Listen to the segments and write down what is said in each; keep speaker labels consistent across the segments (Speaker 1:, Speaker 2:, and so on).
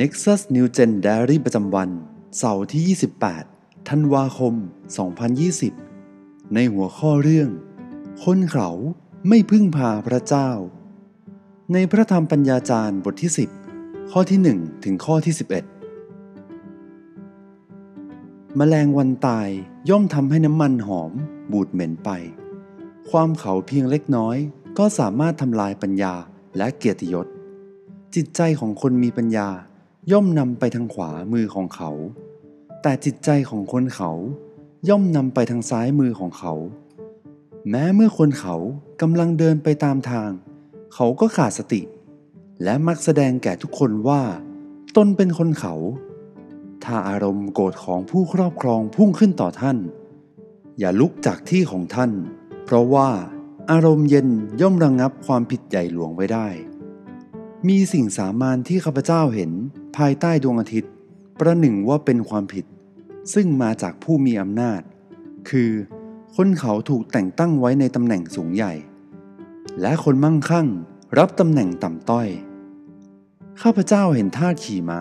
Speaker 1: Nexus New Gen Diary ประจำวัน เสาร์ที่ 28 ธันวาคม 2020 ในหัวข้อเรื่อง คนเขาไม่พึ่งพาพระเจ้า ในพระธรรมปัญญาจารย์บทที่ 10 ข้อที่ 1 ถึงข้อที่ 11 แมลงวันตายย่อมทำให้น้ำมันหอม บูดเหม็นไป ความเขาเพียงเล็กน้อย ก็สามารถทำลายปัญญาและเกียรติยศ จิตใจของคนมีปัญญา ย่อมนำไปทางขวามือของเขา แต่จิตใจของคนเขาย่อมนำไปทางซ้ายมือของเขา แม้เมื่อคนเขากำลังเดินไปตามทาง เขาก็ขาดสติ และมักแสดงแก่ทุกคนว่าตนเป็นคนเขา ถ้าอารมณ์โกรธของผู้ครอบครองพุ่งขึ้นต่อท่าน อย่าลุกจากที่ของท่าน เพราะว่าอารมณ์เย็นย่อมระงงับความผิดใหญ่หลวงไว้ได้ มีสิ่งสามานที่ข้าพเจ้าเห็น ภายใต้ดวงอาทิตย์ ประหนึ่งว่าเป็นความผิด ซึ่งมาจากผู้มีอำนาจ คือคนเขาถูกแต่งตั้งไว้ในตำแหน่งสูงใหญ่ และคนมั่งคั่งรับตำแหน่งต่ำต้อย ข้าพเจ้าเห็นทาสขี่ม้า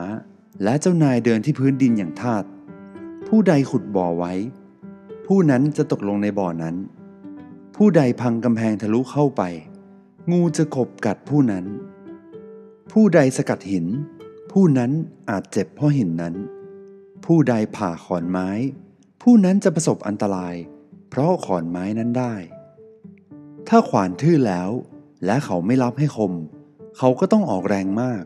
Speaker 1: และเจ้านายเดินที่พื้นดินอย่างทาสผู้ใดขุดบ่อไว้ ผู้นั้นจะตกลงในบ่อนั้น ผู้ใดพังกำแพงทะลุเข้าไป งูจะขบกัดผู้นั้น ผู้ใดสกัดหิน ผู้นั้นอาจเจ็บเพราะหินนั้น ผู้ใดผ่าขอนไม้ ผู้นั้นจะประสบอันตราย เพราะขอนไม้นั้นได้ ถ้าขวานทื่อแล้ว และเขาไม่รับให้คม เขาก็ต้องออกแรงมาก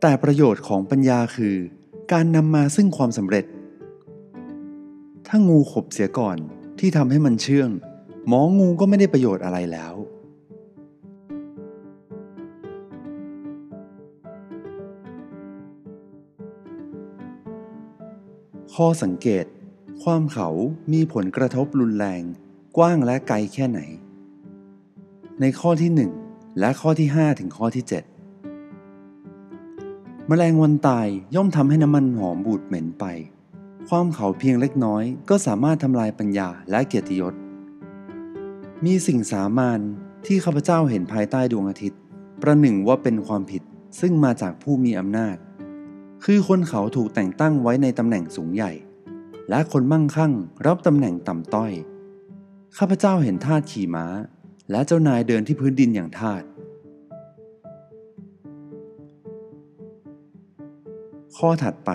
Speaker 1: แต่ประโยชน์ของปัญญาคือ การนำมาซึ่งความสำเร็จ ถ้างูขบเสียก่อนที่ทำให้มันเชื่อง หมองูก็ไม่ได้ประโยชน์อะไรแล้ว ข้อสังเกต ความเขามีผลกระทบรุนแรง กว้างและไกลแค่ไหน ในข้อที่ 1 และข้อที่ 5 ถึงข้อที่ 7 แมลงวันตายย่อมทำให้น้ำมันหอมบูดเหม็นไป ความเขาเพียงเล็กน้อยก็สามารถทำลายปัญญาและเกียรติยศ มีสิ่งสามานที่ข้าพเจ้าเห็นภายใต้ดวงอาทิตย์ ประหนึ่งว่าเป็นความผิดซึ่งมาจากผู้มีอำนาจ คือคนเขาถูกแต่งตั้งไว้ในตำแหน่งสูงใหญ่ และคนมั่งคั่งรับตำแหน่งต่ำต้อย ข้าพเจ้าเห็นทาสขี่ม้า และเจ้านายเดินที่พื้นดินอย่างทาสข้อถัดไป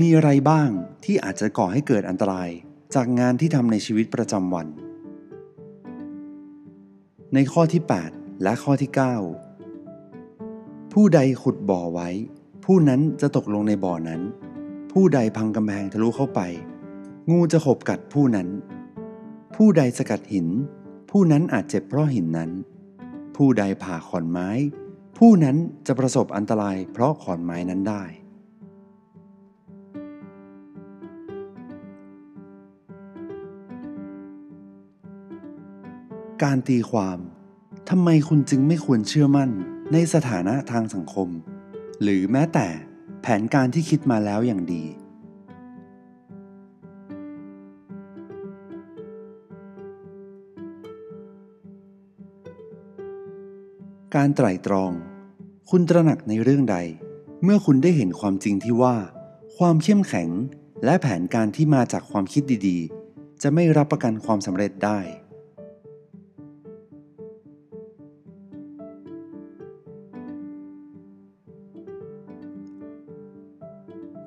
Speaker 1: มีอะไรบ้างที่อาจจะก่อให้เกิดอันตรายจากงานที่ทำในชีวิตประจำวัน ในข้อที่ 8 และข้อที่ 9 ผู้ใดขุดบ่อไว้ ผู้นั้นจะตกลงในบ่อนั้น ผู้ใดพังกำแพงทะลุเข้าไป งูจะขบกัดผู้นั้น ผู้ใดสกัดหิน ผู้นั้นอาจเจ็บเพราะหินนั้น ผู้ใดผ่าขอนไม้ ผู้นั้นจะประสบอันตรายเพราะขอนไม้นั้นได้การตีความ ทำไมคุณจึงไม่ควรเชื่อมั่นในสถานะทางสังคม หรือแม้แต่แผนการที่คิดมาแล้วอย่างดี การไตร่ตรอง คุณตระหนักในเรื่องใด เมื่อคุณได้เห็นความจริงที่ว่า ความเข้มแข็งและแผนการที่มาจากความคิดดีๆ จะไม่รับประกันความสำเร็จได้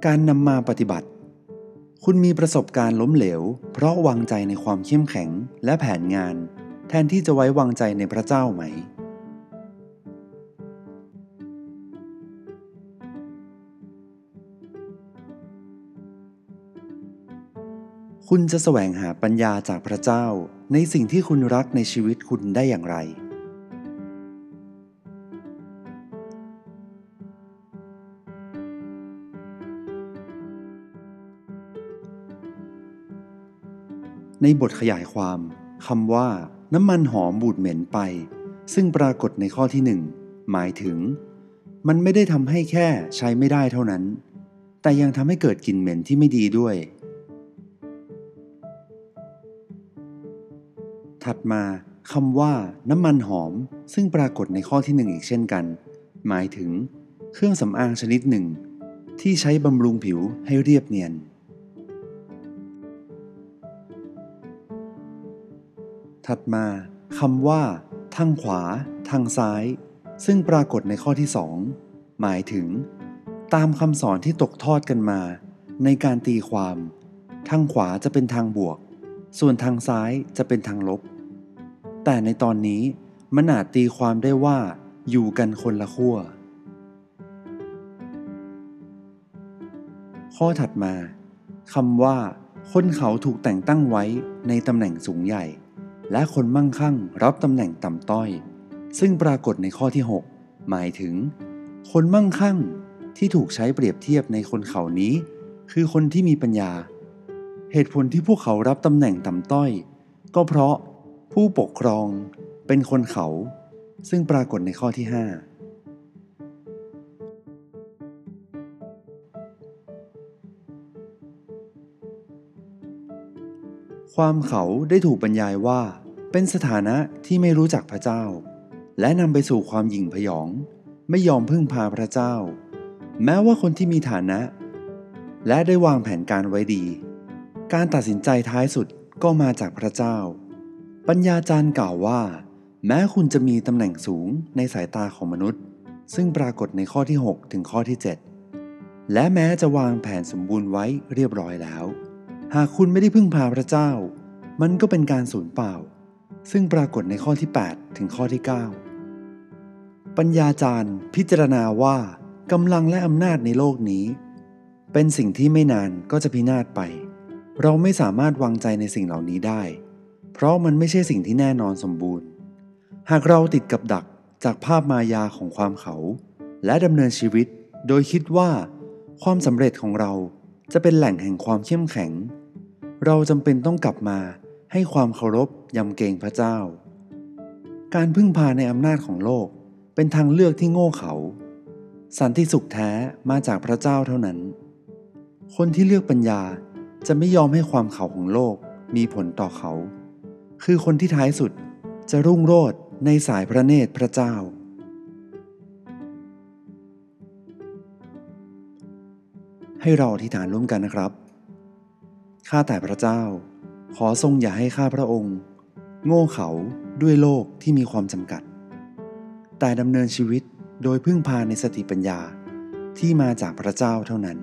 Speaker 1: การนำมาปฏิบัติ คุณมีประสบการณ์ล้มเหลว เพราะวางใจในความเข้มแข็งและแผนงาน แทนที่จะไว้วางใจในพระเจ้าไหม คุณจะแสวงหาปัญญาจากพระเจ้าในสิ่งที่คุณรักในชีวิตคุณได้อย่างไร ในบทขยายความคำว่า น้ำมันหอมบูดเหม็นไป ซึ่งปรากฏในข้อที่หนึ่งหมายถึง มันไม่ได้ทำให้แค่ใช้ไม่ได้เท่านั้น แต่ยังทำให้เกิดกลิ่นเหม็นที่ไม่ดีด้วย ถัดมาคำว่า น้ำมันหอม ซึ่งปรากฏในข้อที่หนึ่งอีกเช่นกัน หมายถึง เครื่องสำอางชนิดหนึ่ง ที่ใช้บำรุงผิวให้เรียบเนียน ถัดมาคำว่า ทางขวา ทางซ้าย ซึ่งปรากฏในข้อที่ 2 หมายถึง ตามคำสอนที่ตกทอดกันมา ในการตีความ ทางขวาจะเป็นทางบวก ส่วนทางซ้ายจะเป็นทางลบ แต่ในตอนนี้มันอาจตีความได้ว่า อยู่กันคนละขั้วข้อถัดมาคำว่า คนเขาถูกแต่งตั้งไว้ในตำแหน่งสูงใหญ่ และคนมั่งคั่งรับตำแหน่งต่ำต้อย ซึ่งปรากฏในข้อที่ 6 หมายถึง คนมั่งคั่งที่ถูกใช้เปรียบเทียบในคนเขานี้ คือคนที่มีปัญญา เหตุผลที่พวกเขารับตำแหน่งต่ำต้อย ก็เพราะผู้ปกครองเป็นคนเขา ซึ่งปรากฏในข้อที่ 5 ความเขาได้ถูกบรรยายว่า เป็นสถานะที่ไม่รู้จักพระเจ้า และนำไปสู่ความหยิ่งพยอง ไม่ยอมพึ่งพาพระเจ้า แม้ว่าคนที่มีฐานะ และได้วางแผนการไว้ดี การตัดสินใจท้ายสุดก็มาจากพระเจ้า ปัญญาจารย์กล่าวว่า แม้คุณจะมีตำแหน่งสูงในสายตาของมนุษย์ ซึ่งปรากฏในข้อที่ 6 ถึงข้อที่ 7 และแม้จะวางแผนสมบูรณ์ไว้เรียบร้อยแล้ว หากคุณไม่ได้พึ่งพาพระเจ้า มันก็เป็นการสูญเปล่า ซึ่งปรากฏในข้อที่ 8 ถึงข้อที่ 9 ปัญญาจารย์พิจารณาว่ากำลังและอำนาจในโลกนี้ เป็นสิ่งที่ไม่นานก็จะพินาศไป เราไม่สามารถวางใจในสิ่งเหล่านี้ได้ เพราะมันไม่ใช่สิ่งที่แน่นอนสมบูรณ์ หากเราติดกับดักจากภาพมายาของความเขา และดำเนินชีวิตโดยคิดว่า ความสำเร็จของเราจะเป็นแหล่งแห่งความเข้มแข็ง เราจำเป็นต้องกลับมาให้ความเคารพยำเกรงพระเจ้า การพึ่งพาในอำนาจของโลกเป็นทางเลือกที่โง่เขาสันติสุขแท้มาจากพระเจ้าเท่านั้น คนที่เลือกปัญญาจะไม่ยอมให้ความเขาของโลกมีผลต่อเขา คือคนที่ท้ายสุดจะรุ่งโรจน์ในสายพระเนตรพระเจ้า ให้เราอธิษฐานร่วมกันนะครับ ข้าแต่พระเจ้า ขอทรงอย่าให้ข้าพระองค์ โง่เขาด้วยโลกที่มีความจำกัด แต่ดำเนินชีวิตโดยพึ่งพาในสติปัญญาที่มาจากพระเจ้าเท่านั้น